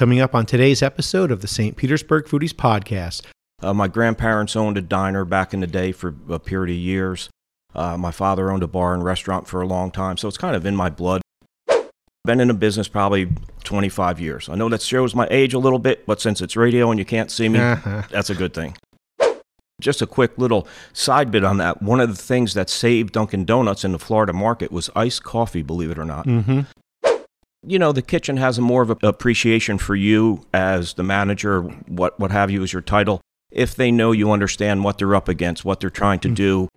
coming up on today's episode of the St. Petersburg Foodies Podcast. Uh, my grandparents owned a diner back in the day for a period of years. Uh, my father owned a bar and restaurant for a long time, so it's kind of in my blood. Been in the business probably 25 years. I know that shows my age a little bit, but since it's radio and you can't see me, Uh-huh. that's a good thing. Just a quick little side bit on that. One of the things that saved Dunkin' Donuts in the Florida market was iced coffee, believe it or not. Mm-hmm. You know, the kitchen has a more of an appreciation for you as the manager, what, what have you as your title, if they know you understand what they're up against, what they're trying to hmm. do.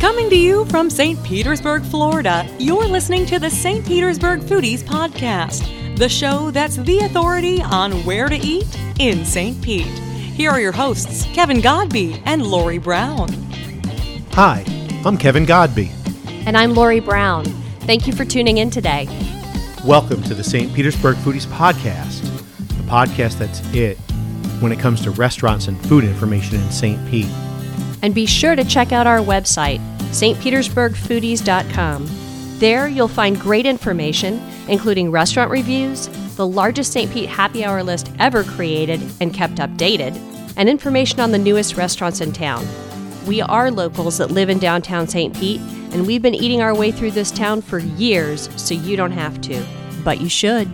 Coming to you from St. Petersburg, Florida, you're listening to the St. Petersburg Foodies Podcast, the show that's the authority on where to eat in St. Pete. Here are your hosts, Kevin Godby and Lori Brown. Hi, I'm Kevin Godby. And I'm Lori Brown. Thank you for tuning in today. Welcome to the St. Petersburg Foodies Podcast, the podcast that's it when it comes to restaurants and food information in St. Pete. And be sure to check out our website, stpetersburgfoodies.com. There you'll find great information, including restaurant reviews, the largest St. Pete happy hour list ever created and kept updated, and information on the newest restaurants in town. We are locals that live in downtown St. Pete, and we've been eating our way through this town for years, so you don't have to. But you should.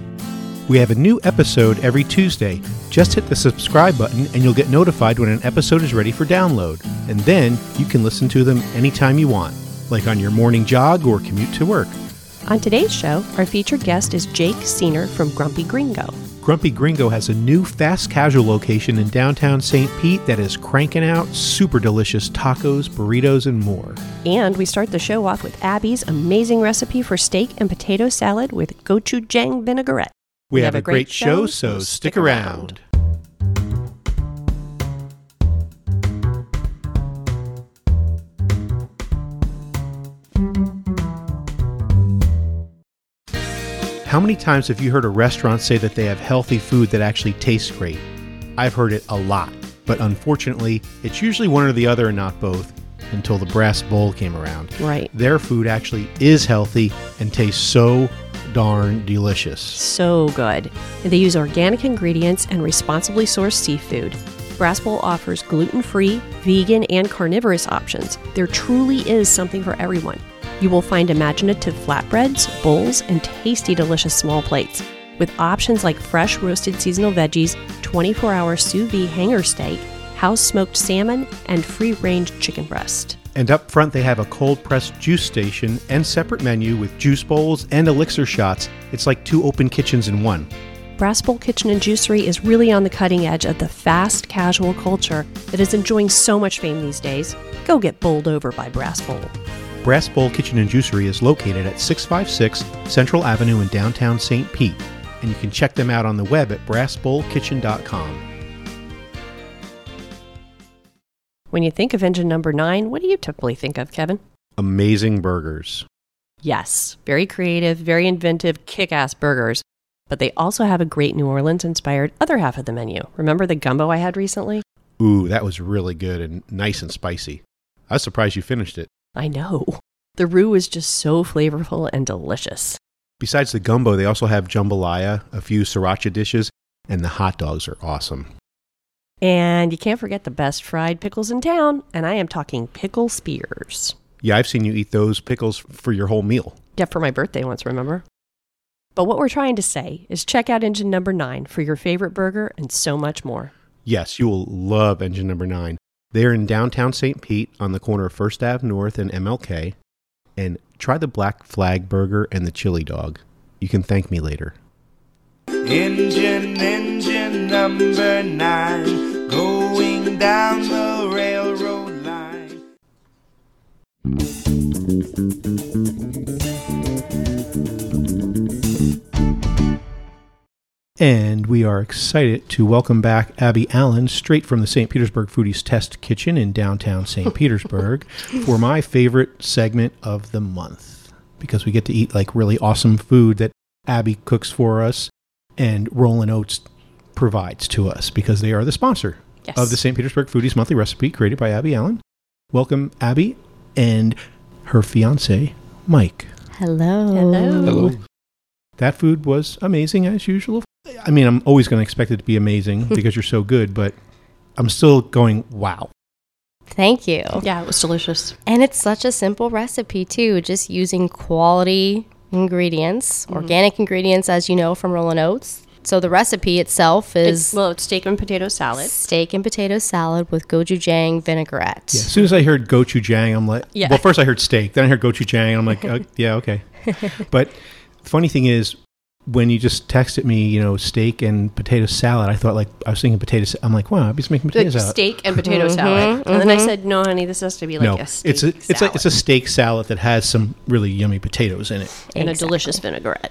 We have a new episode every Tuesday. Just hit the subscribe button and you'll get notified when an episode is ready for download. And then you can listen to them anytime you want, like on your morning jog or commute to work. On today's show, our featured guest is Jake Seener from Grumpy Gringo. Grumpy Gringo has a new fast casual location in downtown St. Pete that is cranking out super delicious tacos, burritos, and more. And we start the show off with Abby's amazing recipe for steak and potato salad with gochujang vinaigrette. We, have, a great, show, so stick around. How many times have you heard a restaurant say that they have healthy food that actually tastes great? I've heard it a lot, but unfortunately, it's usually one or the other and not both until the brass bowl came around. Right. Their food actually is healthy and tastes so darn delicious. So good. They use organic ingredients and responsibly sourced seafood. Brass Bowl offers gluten free, vegan, and carnivorous options. There truly is something for everyone. You will find imaginative flatbreads, bowls, and tasty, delicious small plates. With options like fresh roasted seasonal veggies, 24 hour sous vide hanger steak, house smoked salmon, and free range chicken breast. And up front, they have a cold pressed juice station and separate menu with juice bowls and elixir shots. It's like two open kitchens in one. Brass Bowl Kitchen and Juicery is really on the cutting edge of the fast casual culture that is enjoying so much fame these days. Go get bowled over by Brass Bowl. Brass Bowl Kitchen and Juicery is located at 656 Central Avenue in downtown St. Pete, and you can check them out on the web at brassbowlkitchen.com. When you think of engine number nine, what do you typically think of, Kevin? Amazing burgers. Yes, very creative, very inventive, kick ass burgers. But they also have a great New Orleans inspired other half of the menu. Remember the gumbo I had recently? Ooh, that was really good and nice and spicy. I was surprised you finished it. I know. The roux is just so flavorful and delicious. Besides the gumbo, they also have jambalaya, a few sriracha dishes, and the hot dogs are awesome. And you can't forget the best fried pickles in town, and I am talking pickle spears. Yeah, I've seen you eat those pickles for your whole meal. Yeah, for my birthday once, remember? But what we're trying to say is check out engine number nine for your favorite burger and so much more. Yes, you will love Engine Number 9. They're in downtown St. Pete on the corner of First Ave North and MLK. And try the Black Flag Burger and the Chili Dog. You can thank me later. Engine, engine number nine, going down the railroad line. And we are excited to welcome back Abby Allen straight from the St. Petersburg Foodies Test Kitchen in downtown St. Petersburg for my favorite segment of the month because we get to eat like really awesome food that Abby cooks for us and Rollin' Oats provides to us because they are the sponsor Yes. of the St. Petersburg Foodies Monthly Recipe created by Abby Allen. Welcome, Abby, and her fiance, Mike. Hello. Hello. Hello. That food was amazing as usual. I mean, I'm always going to expect it to be amazing because you're so good, but I'm still going, wow. Thank you. Yeah, it was delicious. And it's such a simple recipe too, just using quality ingredients, organic ingredients as you know from Rollin' Oats. So the recipe itself is It's, well, it's steak and potato salad. steak and potato salad with gochujang vinaigrette. Yeah, as soon as I heard gochujang, I'm like, Yeah. well, first I heard steak, then I heard gochujang, and I'm like, uh, yeah, okay. But the funny thing is, when you just texted me, you know, steak and potato salad, I thought like I was thinking potato. sa- I'm like, wow, I'll be making potato Like salad. steak and potato mm-hmm. salad. Mm-hmm. And then I said, no, honey, this has to be like no, a steak it's a it's like it's a steak salad that has some really yummy potatoes in it. and a delicious vinaigrette.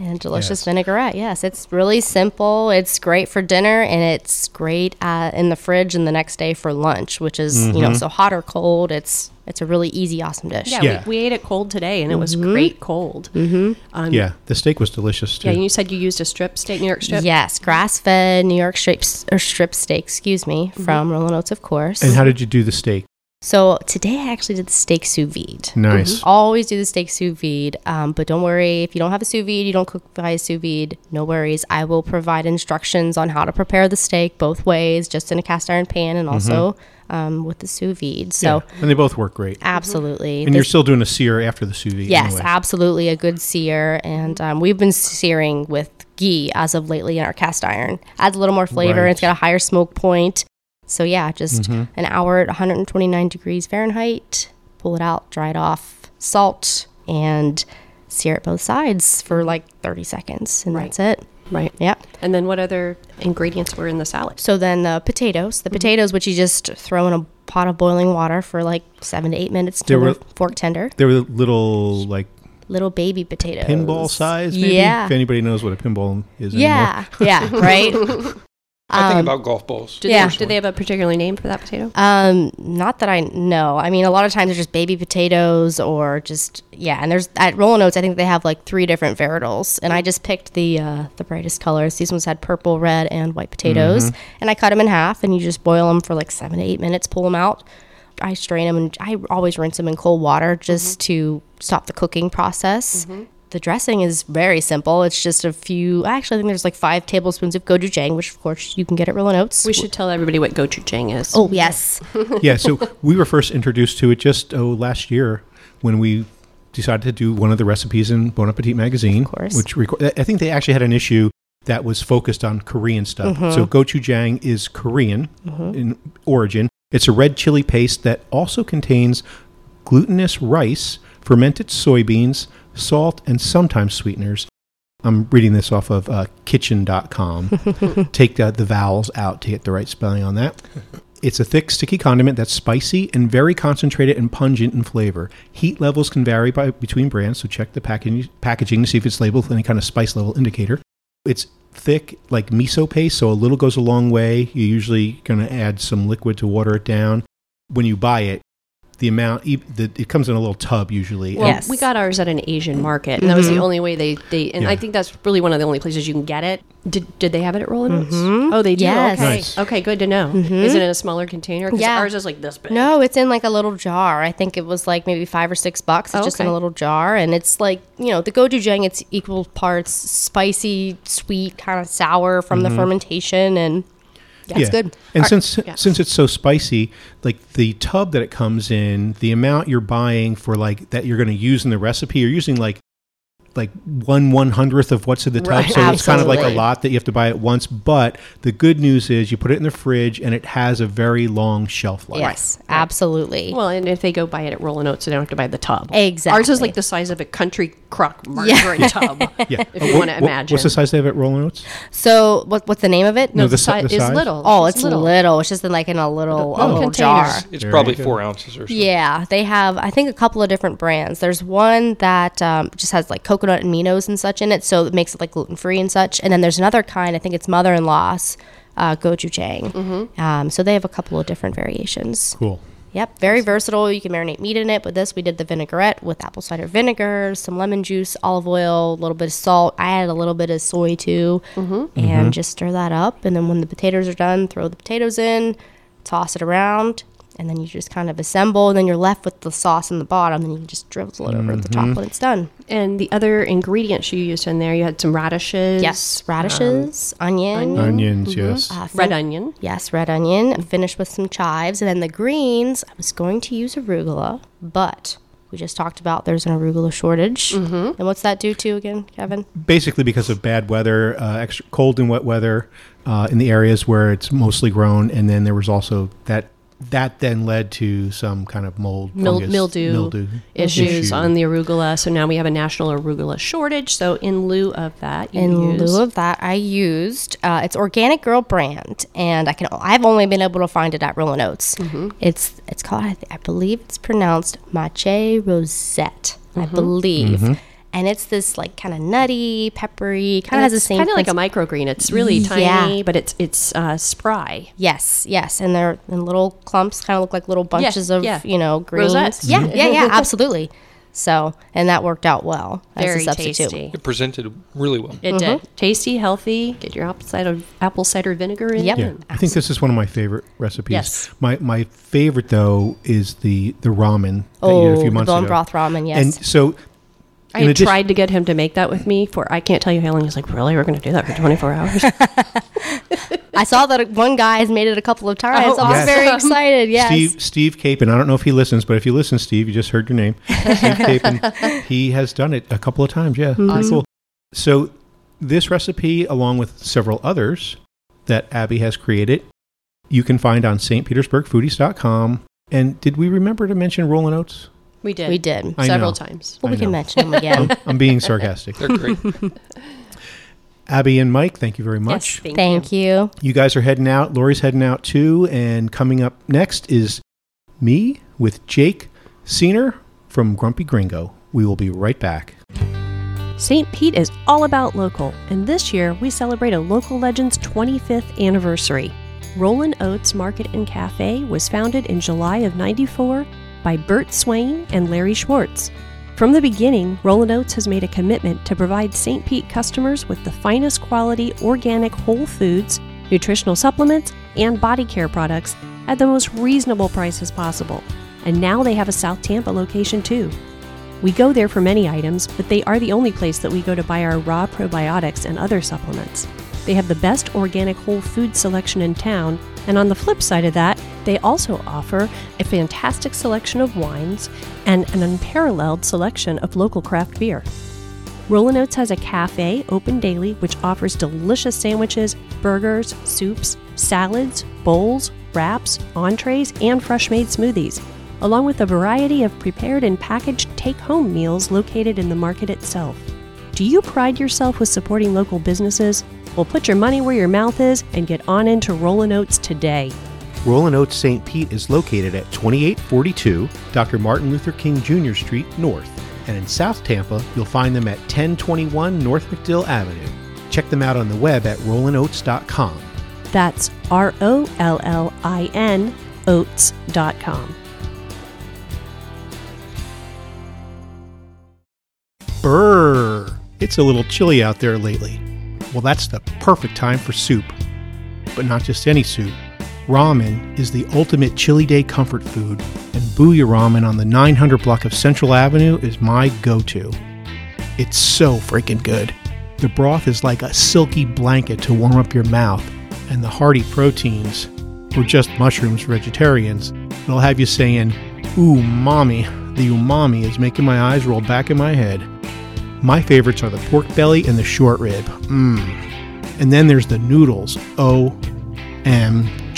And delicious Yes. vinaigrette. Yes, it's really simple. It's great for dinner and it's great uh, in the fridge and the next day for lunch, which is, you know, so hot or cold. It's it's a really easy, awesome dish. Yeah, Yeah. We, we ate it cold today, and it was great cold. Mm-hmm. Um, Yeah, the steak was delicious too. Yeah, and you said you used a strip steak, New York strip. Yes, grass fed New York strips or strip steak, excuse me, from Rollin' Oats, of course. and how did you do the steak? So today I actually did the steak sous vide. Nice. Always do the steak sous vide, um, but don't worry if you don't have a sous vide, you don't cook by a sous vide. No worries. I will provide instructions on how to prepare the steak both ways, just in a cast iron pan and also um, with the sous vide. So yeah, and they both work great. absolutely, And you're still doing a sear after the sous vide. Yes, anyway. absolutely a good sear, and um, we've been searing with ghee as of lately in our cast iron. Adds a little more flavor. Right. It's got a higher smoke point. So yeah, just Mm-hmm. an hour at 129 degrees Fahrenheit. Pull it out, dry it off, salt, and sear it both sides for like 30 seconds, and Right. that's it. Right. Yep. And then what other ingredients were in the salad? So then the potatoes, Mm-hmm. the potatoes which you just throw in a pot of boiling water for like seven to eight minutes They till were- fork tender. They were little like Little baby potatoes. pinball size. Maybe? Yeah. If anybody knows what a pinball is Yeah, yeah, right. I think Um, about golf balls. Did, Yeah. they, did they have a particular name for that potato? Um, not that I know. I mean, a lot of times they're just baby potatoes or just yeah. And there's at Rollin' Oats, I think they have like three different varietals, and I just picked the uh, the brightest colors. These ones had purple, red, and white potatoes, and I cut them in half, and you just boil them for like seven to eight minutes. Pull them out. I strain them, and I always rinse them in cold water just to stop the cooking process. The dressing is very simple. It's just a few. Actually, I think there's like five tablespoons of gochujang, which of course you can get at Rollin' Oats. We should tell everybody what gochujang is. Oh yes. yeah, so we were first introduced to it just oh last year when we decided to do one of the recipes in Bon Appetit magazine, Of course. which reco- I think they actually had an issue that was focused on Korean stuff. Mm-hmm. So gochujang is Korean in origin. It's a red chili paste that also contains glutinous rice, fermented soybeans, salt, and sometimes sweeteners. I'm reading this off of uh, kitchn.com. Take the, the vowels out to get the right spelling on that. It's a thick, sticky condiment that's spicy and very concentrated and pungent in flavor. Heat levels can vary by between brands, so check the packaging, packaging to see if it's labeled with any kind of spice level indicator. It's thick, like miso paste, so a little goes a long way. You're usually going to add some liquid to water it down. When you buy it, the amount e- the, it comes in a little tub usually. Well, Yes. we got ours at an Asian mm-hmm. market, and that was the Mhm. only way they they. And I think that's really one of the only places you can get it. Did did they have it at Rollin' Oats? Mm-hmm. Oh, they do. Yes. Okay. Nice. Okay. Good to know. Mm-hmm. Is it in a smaller container? Because Yeah. ours is like this big. No, it's in like a little jar. I think it was like maybe five or six bucks. It's Oh, just in a little jar, and it's like you know the gochujang. It's equal parts spicy, sweet, kind of sour from the fermentation, and yeah, good. And Are- since yeah. since it's so spicy, like the tub that it comes in, the amount you're buying for like that you're going to use in the recipe, you're using like like one one hundredth of what's in the tub. Right. So it's kind of like a lot that you have to buy at once. But the good news is you put it in the fridge and it has a very long shelf life. Yes, absolutely. Well, and if they go buy it at Rollin' Oats, they don't have to buy the tub. Exactly. Ours is like the size of a country crock margarine tub. Yeah. If you What- wanna imagine. What's the size they have at Rollin' Oats? so what, what's the name of it? No, No, the, the si- size is little. oh, it's little. It's just in like in a little, a Little little containers. jar. It's Very probably good. four ounces or something. Yeah, they have I think a couple of different brands. There's one that um, just has like coconut aminos and such in it, so it makes it like gluten free and such. And then there's another kind. I think it's mother-in-law's uh, gochujang. Mm-hmm. Um, so they have a couple of different variations. Cool. Yep, very versatile. You can marinate meat in it. With this, we did the vinaigrette with apple cider vinegar, some lemon juice, olive oil, a little bit of salt. I added a little bit of soy too, Mm-hmm. and just stir that up. And then when the potatoes are done, throw the potatoes in, toss it around, and then you just kind of assemble, and then you're left with the sauce in the bottom, and you just drizzle it over the top when it's done. And the other ingredients you used in there, you had some radishes. Yes, radishes, onion, Onions, yes. uh, Red onion. Yes, red onion. and Finished with some chives, and then the greens. I was going to use arugula, but we just talked about there's an arugula shortage. Mm-hmm. And what's that due to again, Kevin? Basically, because of bad weather, uh, extra cold and wet weather uh, in the areas where it's mostly grown, and then there was also that that then led to some kind of mold, Mil- fungus, mildew, mildew issues issue. on the arugula. So now we have a national arugula shortage. So in lieu of that, you In use lieu of that, I used uh, it's Organic Girl brand, and I can I've only been able to find it at Rolling Oats. Mm-hmm. It's it's called I, th- I believe it's pronounced Mache Rosette, I mm-hmm. believe, mm-hmm. And it's this like kind of nutty, peppery, kind of has the same kind of like a microgreen. It's really Yeah. tiny, but it's it's uh, spry. Yes, yes, and they're in little clumps, kind of look like little bunches of yeah. you know greens. Rosettes. Yeah, yeah, yeah, absolutely. So, and that worked out well as Very a substitute. tasty. It presented really well. It did tasty, healthy. Get your apple cider apple cider vinegar in. Yep. Yeah, I think this is one of my favorite recipes. Yes. My my favorite though is the the ramen that Oh, you did a few the months bone ago. broth ramen. Yes. And so, I had addition- tried to get him to make that with me for I can't tell you how long. He's like, really? We're going to do that for 24 hours? I saw that one guy has made it a couple of oh, times. Oh, so I was Yes. very excited. Yes. Steve Steve Capon. I don't know if he listens, but if you listen, Steve, you just heard your name. Steve Capon. He has done it a couple of times. Yeah, pretty cool. So this recipe, along with several others that Abby has created, you can find on stpetersburgfoodies.com. And did we remember to mention Rolling Oats? We did. We did. I several know. times. Well, I we can know. mention him again. I'm being sarcastic. They're great. Abby and Mike, thank you very Yes, much. thank, Thank you. You guys are heading out. Lori's heading out too. And coming up next is me with Jake Seener from Grumpy Gringo. We will be right back. St. Pete is all about local, and this year we celebrate a local legend's 25th anniversary. Rollin' Oats Market and Cafe was founded in July of 94 by Bert Swain and Larry Schwartz. From the beginning, Rollin' Oats has made a commitment to provide St. Pete customers with the finest quality organic whole foods, nutritional supplements, and body care products at the most reasonable prices possible. And now they have a South Tampa location too. We go there for many items, but they are the only place that we go to buy our raw probiotics and other supplements. They have the best organic whole food selection in town, and on the flip side of that, they also offer a fantastic selection of wines and an unparalleled selection of local craft beer. Rollin' Oats has a cafe open daily which offers delicious sandwiches, burgers, soups, salads, bowls, wraps, entrees, and fresh made smoothies, along with a variety of prepared and packaged take home meals located in the market itself. Do you pride yourself with supporting local businesses? Well, put your money where your mouth is and get on into Rollin' Oats today. Rollin' Oats St. Pete is located at 2842 Dr. Martin Luther King Jr. Street North. And in South Tampa, you'll find them at 1021 North MacDill Avenue. Check them out on the web at rollinoats.com. That's R O L L I N oats.com. Brrr! It's a little chilly out there lately. Well, that's the perfect time for soup. But not just any soup. Ramen is the ultimate chilly day comfort food, and Buya Ramen on the 900 block of Central Avenue is my go to. It's so freaking good. The broth is like a silky blanket to warm up your mouth, and the hearty proteins, or just mushrooms for vegetarians, it'll have you saying, Ooh, mommy. The umami is making my eyes roll back in my head. My favorites are the pork belly and the short rib. Mmm. And then there's the noodles.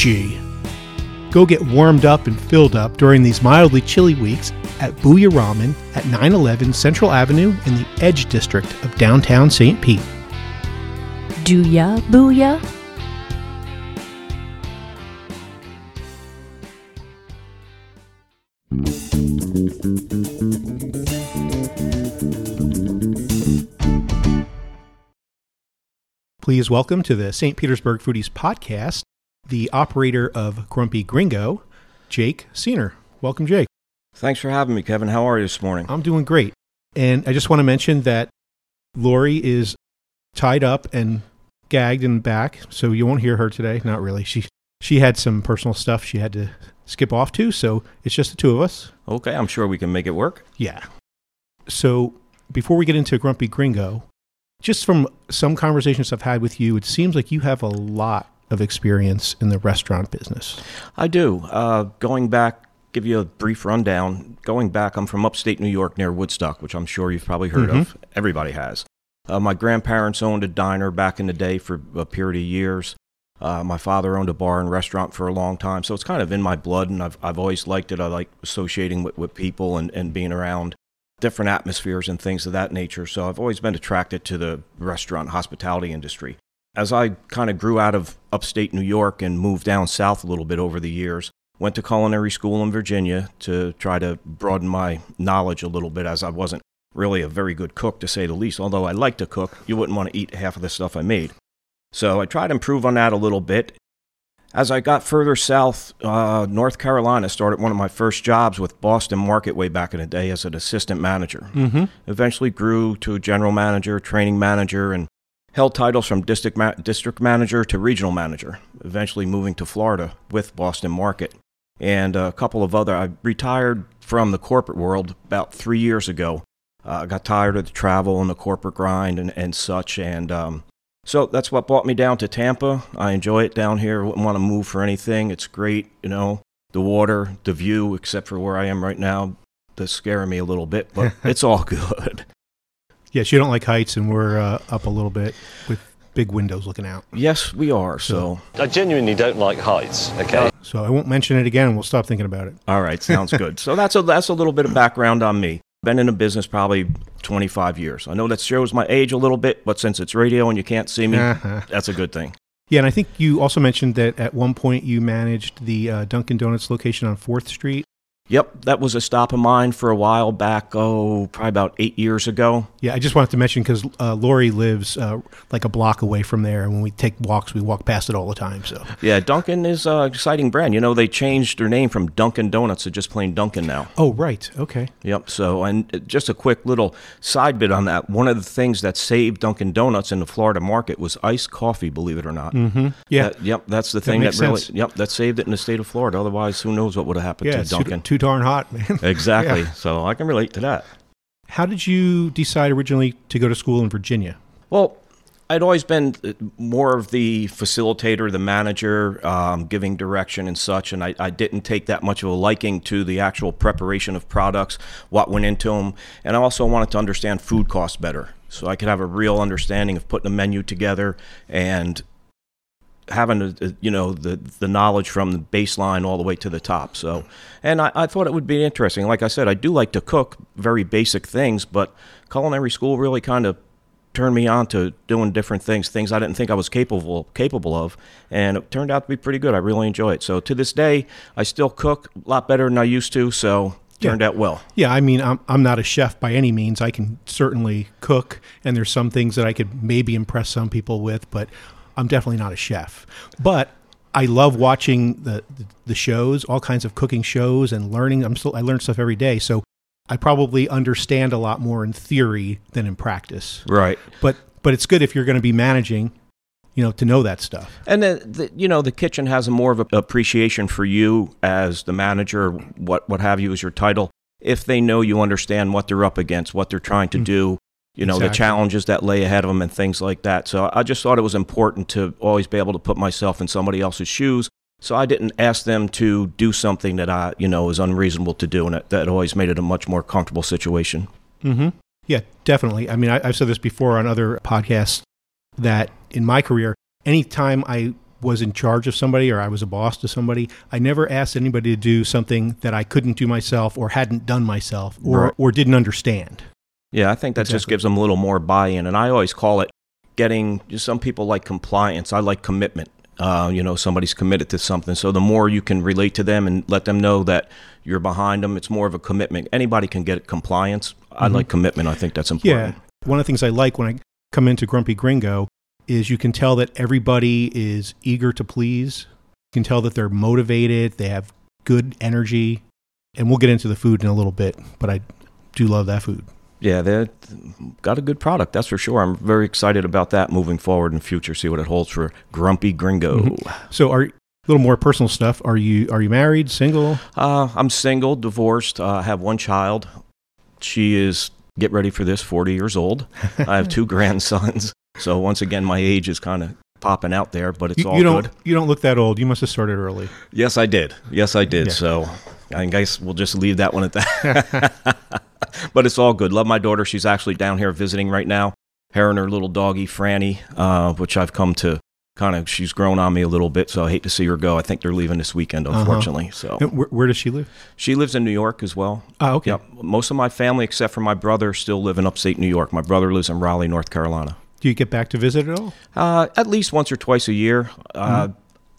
OMG. Go get warmed up and filled up during these mildly chilly weeks at Buya Ramen at 911 Central Avenue in the Edge District of downtown St. Pete. Do ya, booyah? Please welcome to the St. Petersburg Foodies podcast the operator of Grumpy Gringo, Jake Seener. Welcome, Jake. Thanks for having me, Kevin. How are you this morning? I'm doing great. And I just want to mention that Lori is tied up and gagged in the back, so you won't hear her today. Not really. She she had some personal stuff she had to skip off to, so it's just the two of us. Okay, I'm sure we can make it work. Yeah. So before we get into Grumpy Gringo, just from some conversations I've had with you, it seems like you have a lot of experience in the restaurant business. I do. Uh, going back, give you a brief rundown. Going back, I'm from upstate New York near Woodstock, which I'm sure you've probably heard of. Everybody has. Uh, my grandparents owned a diner back in the day for a period of years. Uh, my father owned a bar and restaurant for a long time, so it's kind of in my blood, and I've, I've always liked it. I like associating with, with people and, and being around different atmospheres and things of that nature. So I've always been attracted to the restaurant hospitality industry. As I kind of grew out of upstate New York and moved down south a little bit over the years, went to culinary school in Virginia to try to broaden my knowledge a little bit as I wasn't really a very good cook to say the least. Although I like to cook, you wouldn't want to eat half of the stuff I made. So I tried to improve on that a little bit. As I got further south, uh, North Carolina started one of my first jobs with Boston Market way back in the day as an assistant manager. Mm-hmm. Eventually grew to general manager, training manager, and held titles from district, ma- district manager to regional manager. Eventually moving to Florida with Boston Market. And a couple of other, I retired from the corporate world about three years ago. Uh, I got tired of the travel and the corporate grind and, and such. And um, so that's what brought me down to Tampa. I enjoy it down here. Wouldn't want to move for anything. It's great, you know, the water, the view, except for where I am right now. That's scaring me a little bit, but it's all good. Yes, you don't like heights, and we're uh, up a little bit with big windows looking out. Yes, we are. So, I genuinely don't like heights. Okay. So I won't mention it again, and we'll stop thinking about it. all right, sounds good. So that's a that's a little bit of background on me. Been in the business probably 25 years. I know that shows my age a little bit, but since it's radio and you can't see me, Uh-huh. that's a good thing. Yeah, and I think you also mentioned that at one point you managed the uh, Dunkin' Donuts location on Fourth Street. Yep, that was a stop of mine for a while back. Oh, probably about eight years ago. Yeah, I just wanted to mention because uh, Lori lives uh, like a block away from there, and when we take walks, we walk past it all the time. So Yeah, Dunkin' is an exciting brand. You know, they changed their name from Dunkin' Donuts to just plain Dunkin' now. Oh, right. Okay. Yep. So, and just a quick little side bit on that. One of the things that saved Dunkin' Donuts in the Florida market was iced coffee. Believe it or not. Mm-hmm. Yeah. That- yep. That's the thing that, makes really. sense. Yep. That saved it in the state of Florida. Otherwise, who knows what would have happened yeah. to It's too, Dunkin'? too darn hot, man. exactly. Yeah. So I can relate to that. How did you decide originally to go to school in Virginia? Well, I'd always been uh, more of the facilitator, the manager, um, giving direction and such, and I, I didn't take that much of a liking to the actual preparation of products, what went into them, and I also wanted to understand food costs better, so I could have a real understanding of putting a menu together and having a, a- you know the the knowledge from the baseline all the way to the top. So, and I, I thought it would be interesting. Like I said, I do like to cook very basic things, but culinary school really kind of turned me on to doing different things, things I didn't think I was capable capable of, and it turned out to be pretty good. I really enjoy it. So to this day, I still cook a lot better than I used to. So Yeah. turned out well. Yeah, I mean, I'm I'm not a chef by any means. I can certainly cook, and there's some things that I could maybe impress some people with, but I'm definitely not a chef. But I love watching the the shows, all kinds of cooking shows, and learning. I'm still I learn stuff every day, so I probably understand a lot more in theory than in practice. Right. But but it's good if you're going to be managing, you know, to know that stuff. And the, the you know the kitchen has a more of a appreciation for you as the manager, what what have you as your title. If they know you understand what they're up against, what they're trying to mm. do, you know the challenges that lay ahead of them and things like that. So I just thought it was important to always be able to put myself in somebody else's shoes. So I didn't ask them to do something that I you know is unreasonable to do, and that, that always made it a much more comfortable situation. Mm-hmm. Yeah, definitely. I mean, I, I've said this before on other podcasts that in my career, anytime I was in charge of somebody or I was a boss to somebody, I never asked anybody to do something that I couldn't do myself or hadn't done myself or, Right. or didn't understand. Yeah, I think that just gives them a little more buy-in, and I always call it getting. Some people like compliance. I like commitment. Uh, you know, somebody's committed to something. So the more you can relate to them and let them know that you're behind them, it's more of a commitment. Anybody can get compliance. I like commitment. I think that's important. Yeah. One of the things I like when I come into Grumpy Gringo is you can tell that everybody is eager to please. You can tell that they're motivated, they have good energy. And we'll get into the food in a little bit, but I do love that food. Yeah, they've got a good product. That's for sure. I'm very excited about that moving forward in the future. See what it holds for Grumpy Gringo. So are a little more personal stuff. Are you are you married, single? Uh, I'm single, divorced. Uh, I have one child. She is get ready for this, 40 years old. I have two grandsons. So once again, my age is kind of popping out there, but it's You, all you don't good. you don't look that old. You must have started early. Yes, I did. Yes, I did. Yeah. So I guess we'll just leave that one at that. but it's all good. Love my daughter. She's actually down here visiting right now. Her and her little doggy Franny, uh, which I've come to kind of. She's grown on me a little bit, so I hate to see her go. I think they're leaving this weekend, Uh-huh. unfortunately. So where, where does she live? she lives in New York as well. Oh, okay. Yep. Most of my family, except for my brother, still live in upstate New York. My brother lives in Raleigh, North Carolina. Do you get back to visit at all? Uh, at least once or twice a year. Uh,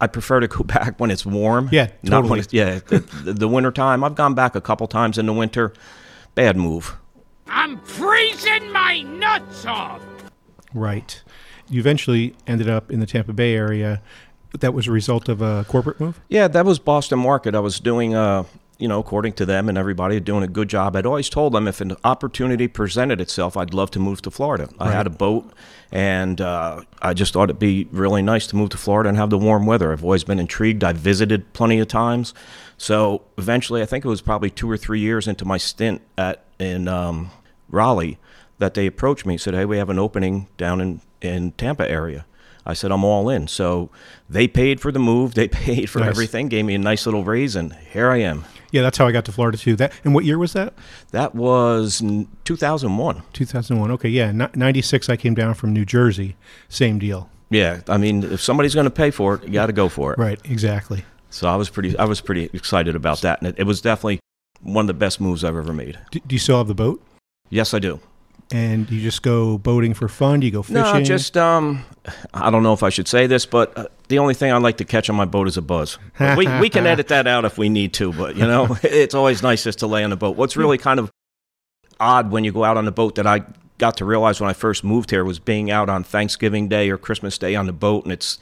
I prefer to go back when it's warm. Mm-hmm. Yeah, Not totally. when it's, yeah, the, the winter time. I've gone back a couple times in the winter. Bad move. I'm freezing my nuts off! Right. You eventually ended up in the Tampa Bay area. That was a result of a corporate move. Yeah, that was Boston Market. I was doing, uh, you know, according to them and everybody, doing a good job. I'd always told them if an opportunity presented itself, I'd love to move to Florida. I had a boat, and uh, I just thought it'd be really nice to move to Florida and have the warm weather. I've always been intrigued. I've visited plenty of times. So eventually, I think it was probably two or three years into my stint at in um, Raleigh that they approached me and said, "Hey, we have an opening down in in Tampa area." I said, "I'm all in." So they paid for the move, they paid for Nice. everything, gave me a nice little raise, and here I am. Yeah, that's how I got to Florida too. That and what year was that? That was 2001. 2001. Okay, yeah. 96 I came down from New Jersey. Same deal. Yeah, I mean, if somebody's going to pay for it, you got to go for it. Right, exactly. So I was pretty, I was pretty excited about that, and it, it was definitely one of the best moves I've ever made. Do, do you still have the boat? Yes, I do. And you just go boating for fun? Do you go fishing? No, just um, I don't know if I should say this, but uh, the only thing I like to catch on my boat is a buzz. we we can edit that out if we need to, but you know, it's always nice just to lay on the boat. What's really kind of odd when you go out on the boat that I got to realize when I first moved here was being out on Thanksgiving Day or Christmas Day on the boat, and it's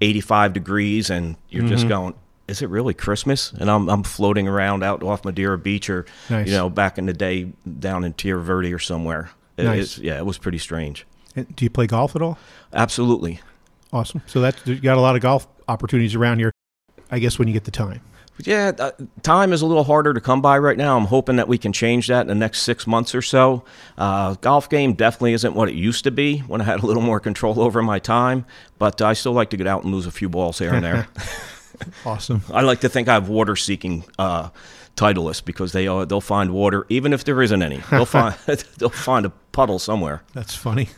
85 degrees, and you're Mm-hmm. just going. Is it really Christmas? And I'm I'm floating around out off Madeira Beach, or Nice. you know, back in the day down in Tierra Verde or somewhere. It- Nice. yeah, it was pretty strange. And do you play golf at all? Absolutely. Awesome. So that you got a lot of golf opportunities around here. I guess when you get the time. Yeah, uh, time is a little harder to come by right now. I'm hoping that we can change that in the next six months or so. Uh, golf game definitely isn't what it used to be when I had a little more control over my time, but I still like to get out and lose a few balls here and there. Awesome. I like to think I have water seeking uh, titleists because they uh, they'll find water even if there isn't any. They'll find they'll find a puddle somewhere. That's funny.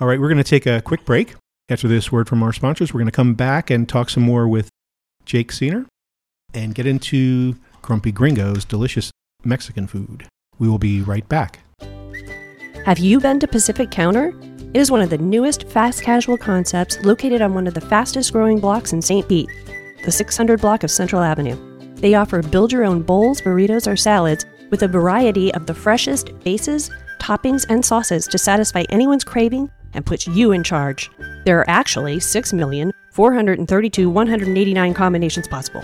All right, we're going to take a quick break. After this word from our sponsors, we're going to come back and talk some more with Jake Seener and get into Grumpy Gringo's delicious Mexican food. We will be right back. Have you been to Pacific Counter? It is one of the newest fast casual concepts located on one of the fastest growing blocks in St. Pete, the 600 block of Central Avenue. They offer build your own bowls, burritos, or salads with a variety of the freshest bases, toppings, and sauces to satisfy anyone's craving and put you in charge. There are actually 6,432,189 combinations possible.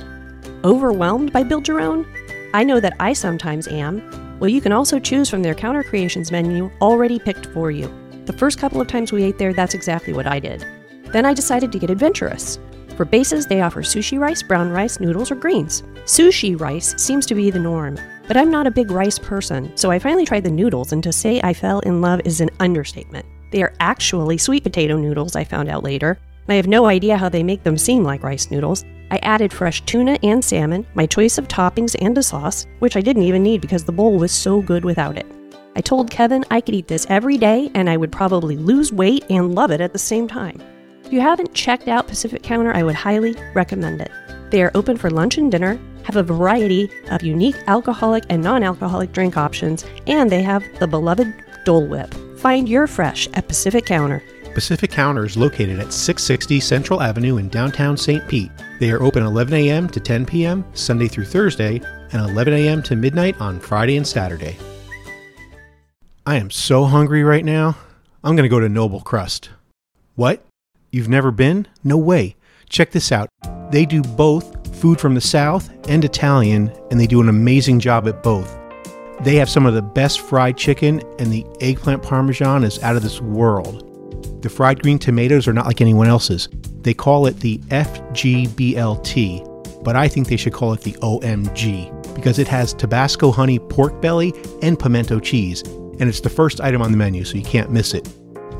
Overwhelmed by Build Your Own? I know that I sometimes am. Well, you can also choose from their counter creations menu already picked for you. The first couple of times we ate there, that's exactly what I did. Then I decided to get adventurous. For bases, they offer sushi rice, brown rice, noodles, or greens. Sushi rice seems to be the norm, but I'm not a big rice person, so I finally tried the noodles, and to say I fell in love is an understatement. They are actually sweet potato noodles, I found out later, I have no idea how they make them seem like rice noodles. I added fresh tuna and salmon, my choice of toppings, and a sauce, which I didn't even need because the bowl was so good without it. I told Kevin I could eat this every day and I would probably lose weight and love it at the same time. If you haven't checked out Pacific Counter, I would highly recommend it. They are open for lunch and dinner, have a variety of unique alcoholic and non alcoholic drink options, and they have the beloved Dole Whip. Find your fresh at Pacific Counter. Pacific Counter is located at 660 Central Avenue in downtown St. Pete. They are open 11 a.m. to 10 p.m. Sunday through Thursday and 11 a.m. to midnight on Friday and Saturday. I am so hungry right now. I'm going to go to Noble Crust. What? You've never been? No way. Check this out. They do both food from the South and Italian, and they do an amazing job at both. They have some of the best fried chicken, and the eggplant parmesan is out of this world. The fried green tomatoes are not like anyone else's. They call it the FGBLT, but I think they should call it the OMG because it has Tabasco honey pork belly and pimento cheese, and it's the first item on the menu, so you can't miss it.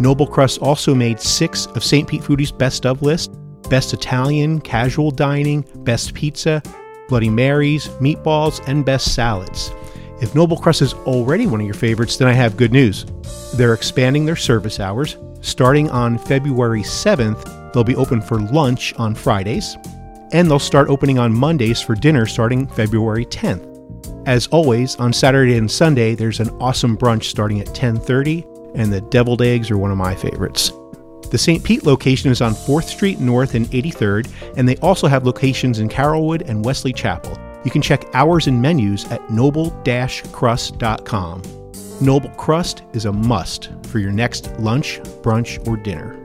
Noble Crust also made six of St. Pete Foodie's best of list best Italian, casual dining, best pizza, Bloody Marys, meatballs, and best salads. If Noble Crust is already one of your favorites, then I have good news. They're expanding their service hours. Starting on February 7th, they'll be open for lunch on Fridays, and they'll start opening on Mondays for dinner starting February 10th. As always, on Saturday and Sunday, there's an awesome brunch starting at 10:30, and the deviled eggs are one of my favorites. The St. Pete location is on 4th Street North and 83rd, and they also have locations in Carrollwood and Wesley Chapel. You can check hours and menus at noble-crust.com. Noble Crust is a must for your next lunch, brunch, or dinner.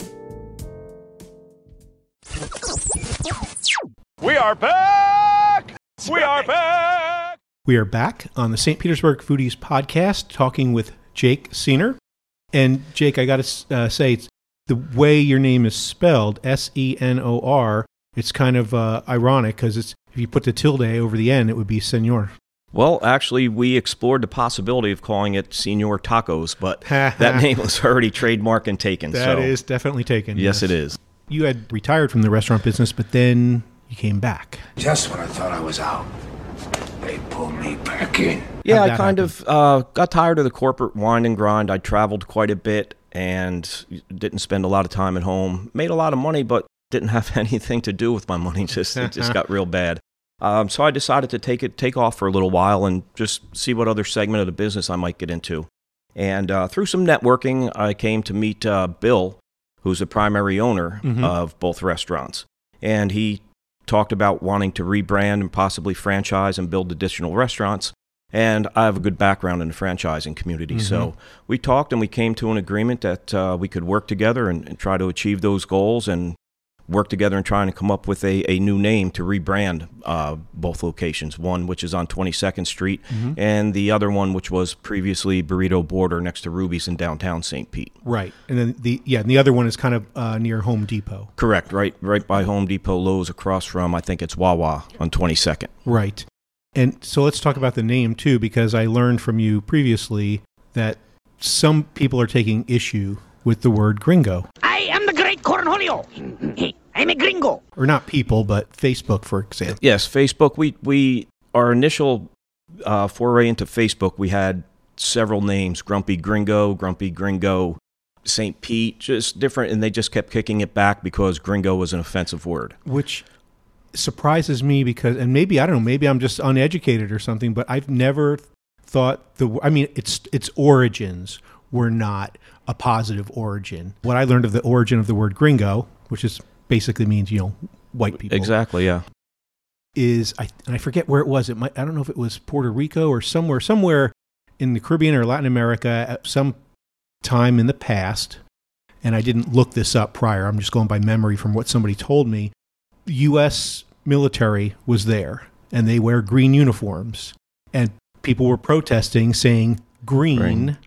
We are back! We are back! We are back on the St. Petersburg Foodies podcast talking with Jake Seener. And Jake, I got to uh, say, it's the way your name is spelled, S E N O R, it's kind of uh, ironic because it's if you put the tilde over the end, it would be Senor. Well, actually, we explored the possibility of calling it Senor Tacos, but that name was already trademarked and taken. That so is definitely taken. yes, it is. You had retired from the restaurant business, but then you came back. Just when I thought I was out, they pulled me back in. Yeah, I kind happen? of uh, got tired of the corporate wind and grind. I traveled quite a bit and didn't spend a lot of time at home. Made a lot of money, but didn't have anything to do with my money. Just it just got real bad. Um, so I decided to take it take off for a little while and just see what other segment of the business I might get into. And uh, through some networking, I came to meet uh, Bill, who's the primary owner Mhm. of both restaurants, and he talked about wanting to rebrand and possibly franchise and build additional restaurants. And I have a good background in the franchising community. So we talked and we came to an agreement that uh, we could work together and, and try to achieve those goals and work together and trying to come up with a, a new name to rebrand uh, both locations. One, which is on 22nd Street, and the other one, which was previously Burrito Boarder next to Ruby's in downtown St. Pete. Right, and then the yeah, and the other one is kind of uh, near Home Depot. Correct, right, right by Home Depot, Lowe's, across from I think it's Wawa on 22nd. Right. And so let's talk about the name too, because I learned from you previously that some people are taking issue with the word gringo. I am the great Cornholio. I'm a gringo. Or not people, but Facebook, for example. Yes, Facebook. We we our initial uh, foray into Facebook, we had several names: Grumpy Gringo, Grumpy Gringo, St. Pete, just different, and they just kept kicking it back because Gringo was an offensive word. Which surprises me because, and maybe, I don't know, maybe I'm just uneducated or something, but I've never thought the, I mean, its, its origins were not a positive origin. What I learned of the origin of the word gringo, which is basically means, you know, white people. Exactly. Yeah. is I and I forget where it was. It might I don't know if it was Puerto Rico or somewhere somewhere in the Caribbean or Latin America at some time in the past. And I didn't look this up prior. I'm just going by memory from what somebody told me. The U.S. military was there, and they wear green uniforms, and people were protesting, saying "Green, Green.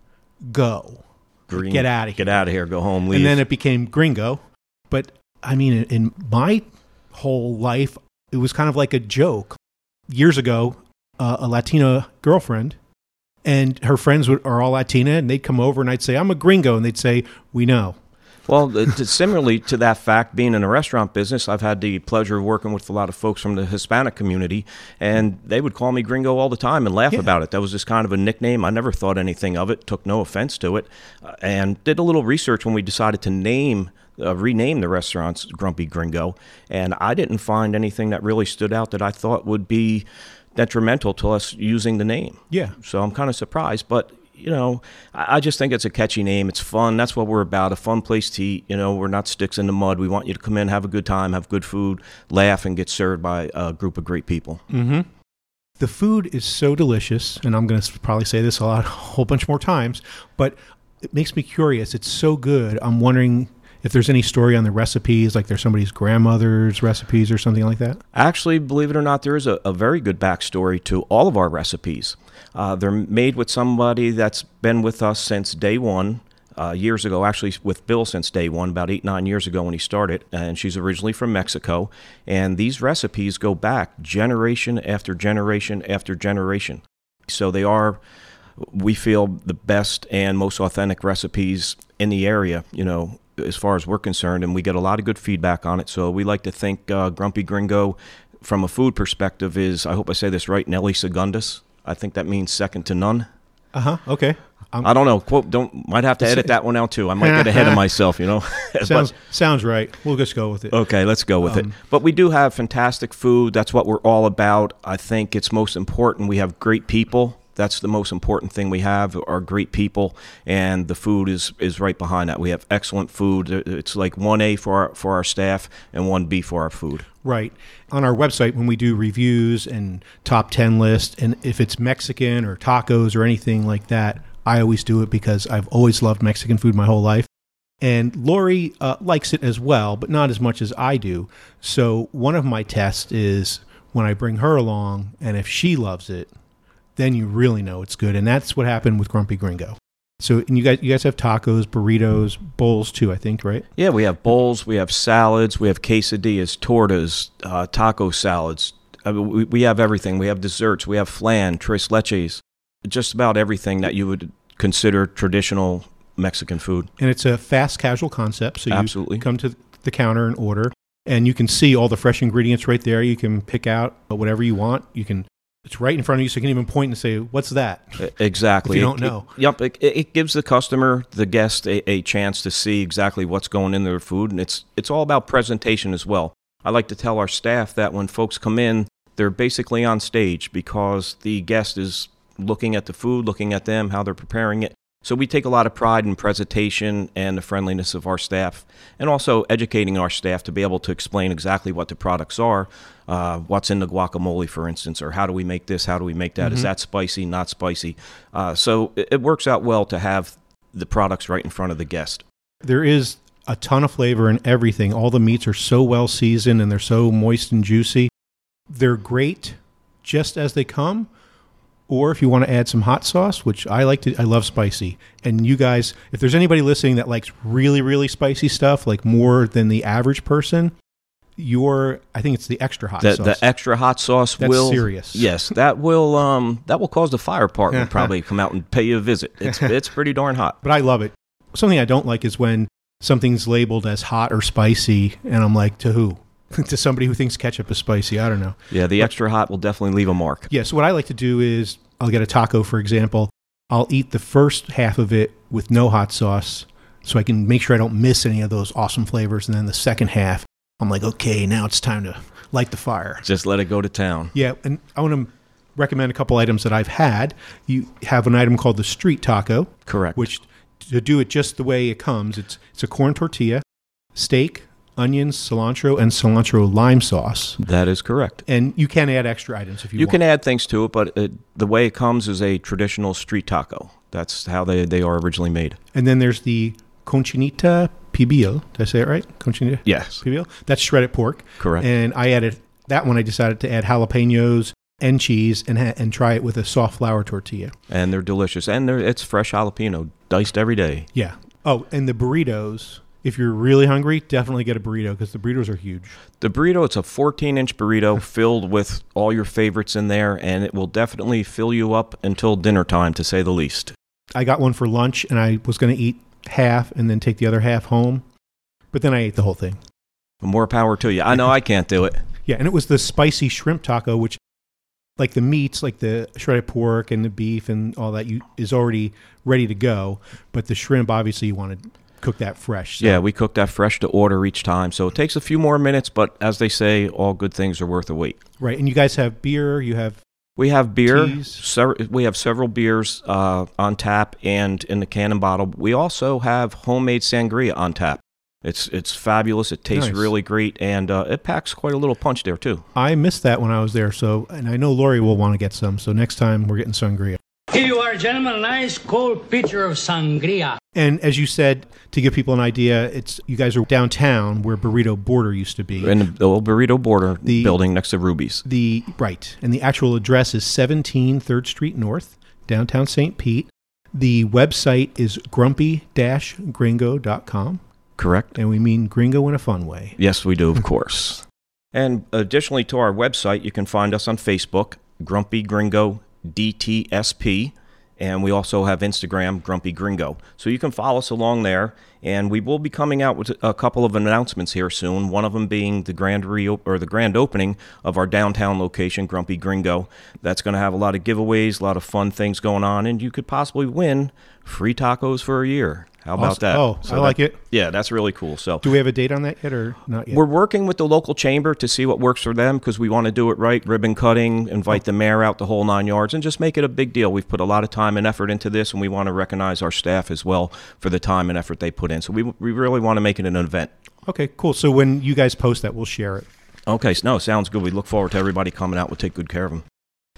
go." Green, Get out of here. Get out of here. Go home. Leave. And then it became gringo. But I mean, in- my whole life, it was kind of like a joke. Years ago, uh, a Latina girlfriend and her friends would, are all Latina, and they'd come over and I'd say, I'm a gringo. And they'd say, We know. Well, uh, similarly to that fact, being in a restaurant business, I've had the pleasure of working with a lot of folks from the Hispanic community, and they would call me Gringo all the time and laugh Yeah. about it. That was just kind of a nickname. I never thought anything of it, took no offense to it, uh, and did a little research when we decided to name. Uh, rename the restaurants Grumpy Gringo, and I didn't find anything that really stood out that I thought would be detrimental to us using the name. Yeah. So I'm kind of surprised, but you know, I, just think it's a catchy name. It's fun. That's what we're about. A fun place to eat. You know, we're not sticks in the mud. We want you to come in, have a good time, have good food, laugh, and get served by a group of great people. Mm-hmm. The food is so delicious, and I'm going to probably say this a lot, a whole bunch more times, but it makes me curious. It's so good. I'm wondering if there's any story on the recipes, like there's somebody's grandmother's recipes or something like that. Actually, believe it or not, there is a, a very good backstory to all of our recipes. Uh, they're made with somebody that's been with us since day one. uh, years ago, actually with Bill since day one, about eight, nine years ago when he started. And she's originally from Mexico. And these recipes go back generation after generation after generation. So they are, we feel, the best and most authentic recipes in the area, you know, as far as we're concerned. And we get a lot of good feedback on it. So we like to think uh, Grumpy Gringo, from a food perspective, is, I hope I say this right, Nelly Segundus. I think that means second to none. Uh huh. Okay. I don't know. Quote. Don't. Might have to edit that one out too. I might get ahead of myself. You know. Sounds sounds right. We'll just go with it. Okay, let's go with it. But we do have fantastic food. That's what we're all about. I think it's most important. We have great people. That's the most important thing we have are great people, and the food is is right behind that. We have excellent food. It's like one A for our, for our staff and one B for our food. Right. On our website, when we do reviews and top 10 lists, and if it's Mexican or tacos or anything like that, I always do it because I've always loved Mexican food my whole life. And Lori uh, likes it as well, but not as much as I do. So one of my tests is when I bring her along, and if she loves it, then you really know it's good. And that's what happened with Grumpy Gringo. So, and you guys, you guys have tacos, burritos, bowls too, I think, right? Yeah, we have bowls, we have salads, we have quesadillas, tortas, uh, taco salads. I mean, we, we have everything. We have desserts, we have flan, tres leches, just about everything that you would consider traditional Mexican food. And it's a fast casual concept. So you Absolutely. come to the counter and order, and you can see all the fresh ingredients right there. You can pick out whatever you want. You can it's right in front of you, so you can even point and say, "What's that?" Exactly. If you don't It- know. it- yep. It, it gives the customer, the guest, a, a chance to see exactly what's going in their food, and it's it's all about presentation as well. I like to tell our staff that when folks come in, they're basically on stage because the guest is looking at the food, looking at them, how they're preparing it. So we take a lot of pride in presentation and the friendliness of our staff, and also educating our staff to be able to explain exactly what the products are, uh, what's in the guacamole, for instance, or how do we make this, how do we make that? Is that spicy, not spicy? Uh, so it, it works out well to have the products right in front of the guest. There is a ton of flavor in everything. All the meats are so well seasoned and they're so moist and juicy. They're great just as they come. Or if you want to add some hot sauce, which I like to, I love spicy. And you guys, if there's anybody listening that likes really, really spicy stuff, like more than the average person, your, I think it's the extra hot The, sauce. the extra hot sauce will. That's will serious. Yes, that will um, that will cause the fire department probably come out and pay you a visit. It's it's pretty darn hot. but I love it. Something I don't like is when something's labeled as hot or spicy, and I'm like, to who? to somebody who thinks ketchup is spicy. I don't know. Yeah, the extra hot will definitely leave a mark. Yeah, so what I like to do is I'll get a taco, for example. I'll eat the first half of it with no hot sauce so I can make sure I don't miss any of those awesome flavors. And then the second half, I'm like, okay, now it's time to light the fire. Just let it go to town. Yeah, and I want to recommend a couple items that I've had. You have an item called the street taco, Correct. which to do it just the way it comes, it's it's a corn tortilla, steak, onions, cilantro, and cilantro lime sauce. that is correct. And you can add extra items if you, want. You want. can add things to it, but it, the way it comes is a traditional street taco. That's how they, they are originally made. And then there's the conchinita pibil. Did I say it right? Conchinita Yes. pibil. That's shredded pork. Correct. And I added that one. I decided to add jalapenos and cheese and ha- and try it with a soft flour tortilla. And they're delicious. And they're, it's fresh jalapeno, diced every day. Yeah. Oh, and the burritos. If you're really hungry, definitely get a burrito because the burritos are huge. The burrito, it's a 14 inch burrito filled with all your favorites in there, and it will definitely fill you up until dinner time, to say the least. I got one for lunch and I was going to eat half and then take the other half home, but then I ate the whole thing. More power to you. I know I can't do it. Yeah, and it was the spicy shrimp taco, which, like the meats, like the shredded pork and the beef and all that, you is already ready to go. But the shrimp, obviously, you want to cook that fresh. So- Yeah, we cook that fresh to order each time, so it takes a few more minutes, but as they say, all good things are worth a wait. right. And you guys have beer. You have We have beer. Teas. Sever- we have several beers uh, on tap and in the cannon bottle. We also have homemade sangria on tap. It's it's fabulous. It tastes Nice. really great, and uh, it packs quite a little punch there too. I missed that when I was there. So, and I know Lori will want to get some. So next time we're getting sangria. Here you are, gentlemen. A nice cold pitcher of sangria. And as you said, to give people an idea, it's you guys are downtown where Burrito Boarder used to be. In the old burrito boarder The- building next to Ruby's. The right, and the actual address is 17 3rd Street North, downtown St. Pete. The website is grumpy-gringo.com, Correct? and we mean gringo in a fun way. Yes, we do, of course. And additionally to our website, you can find us on Facebook, Grumpy Gringo DTSP, and we also have Instagram, Grumpy Gringo. So you can follow us along there, and we will be coming out with a couple of announcements here soon. One of them being the grand reop- or the grand opening of our downtown location, Grumpy Gringo. That's going to have a lot of giveaways, a lot of fun things going on, and you could possibly win free tacos for a year. How about Awesome. that? Oh, I like that- it. Yeah, that's really cool. So Do we have a date on that yet or not yet? we're working with the local chamber to see what works for them because we want to do it right. Ribbon cutting, invite the mayor out the whole nine yards, and just make it a big deal. We've put a lot of time and effort into this, and we want to recognize our staff as well for the time and effort they put in. So we, we really want to make it an event. okay, cool. So when you guys post that, we'll share it. Okay, so no, sounds good. We look forward to everybody coming out. We'll take good care of them.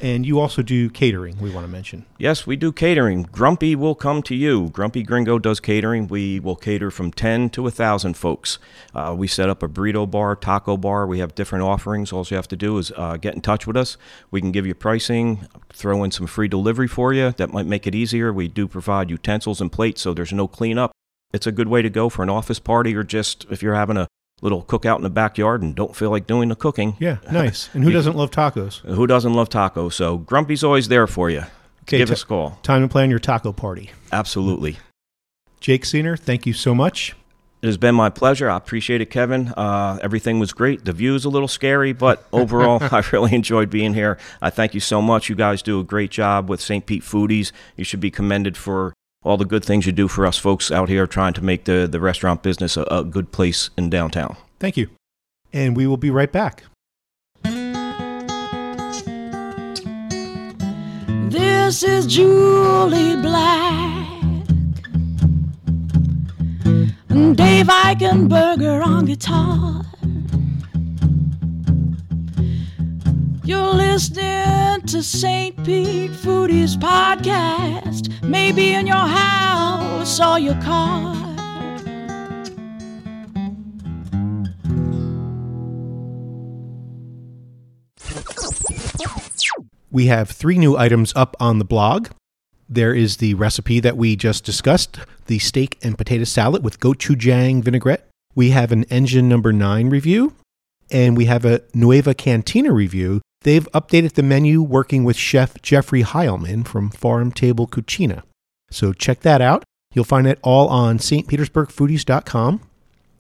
And you also do catering, we want to mention. Yes, we do catering. Grumpy will come to you. Grumpy Gringo does catering. We will cater from 10 to 1,000 folks. Uh, we set up a burrito bar, taco bar. We have different offerings. All you have to do is uh, get in touch with us. We can give you pricing, throw in some free delivery for you. That might make it easier. We do provide utensils and plates, so there's no cleanup. It's a good way to go for an office party or just if you're having a little cookout in the backyard and don't feel like doing the cooking. Yeah, nice. And who doesn't love tacos? Who doesn't love tacos? So Grumpy's always there for you. Okay, Give t- us a call. Time to plan your taco party. Absolutely. Jake Senior, thank you so much. It has been my pleasure. I appreciate it, Kevin. Uh, everything was great. The view is a little scary, but overall, I really enjoyed being here. I thank you so much. You guys do a great job with St. Pete Foodies. You should be commended for all the good things you do for us folks out here trying to make the, the restaurant business a, a good place in downtown. Thank you. And we will be right back. This is Julie Black. And Dave Eichenberger on guitar. You're listening to St. Pete Foodies podcast. Maybe in your house or your car. We have three new items up on the blog. There is the recipe that we just discussed, the steak and potato salad with gochujang vinaigrette. We have an engine number nine review, and we have a Nueva Cantina review. They've updated the menu working with chef Jeffrey Heilman from Farm Table Cucina. So check that out. You'll find it all on stpetersburgfoodies.com.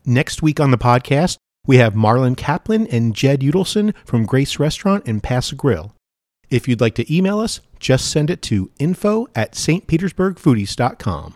Next week on the podcast, we have Marlon Kaplan and Jed Udelson from Grace Restaurant and Pass Grill. If you'd like to email us, just send it to info at stpetersburgfoodies.com.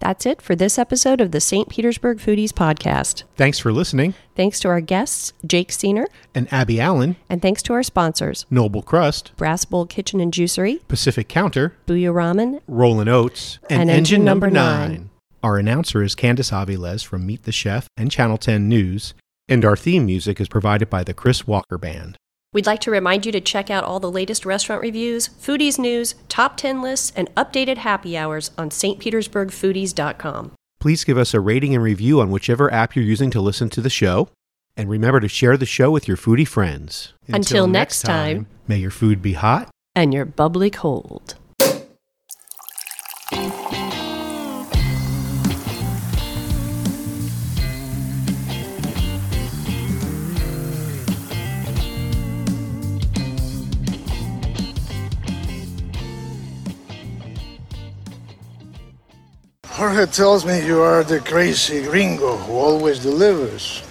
That's it for this episode of the St. Petersburg Foodies podcast. Thanks for listening. Thanks to our guests, Jake Seener, And Abby Allen, and thanks to our sponsors, Noble Crust, Brass Bowl Kitchen and Juicery, Pacific Counter, Buya Ramen, Rollin' Oats, and, And Engine, Engine Number 9. Nine. Our announcer is Candace Aviles from Meet the Chef and Channel 10 News, and our theme music is provided by the Chris Walker Band. We'd like to remind you to check out all the latest restaurant reviews, foodies news, top 10 lists, and updated happy hours on stpetersburgfoodies.com. Please give us a rating and review on whichever app you're using to listen to the show. And remember to share the show with your foodie friends. Until next time. may your food be hot. And you're bubbly cold. Jorge tells me you are the crazy gringo who always delivers.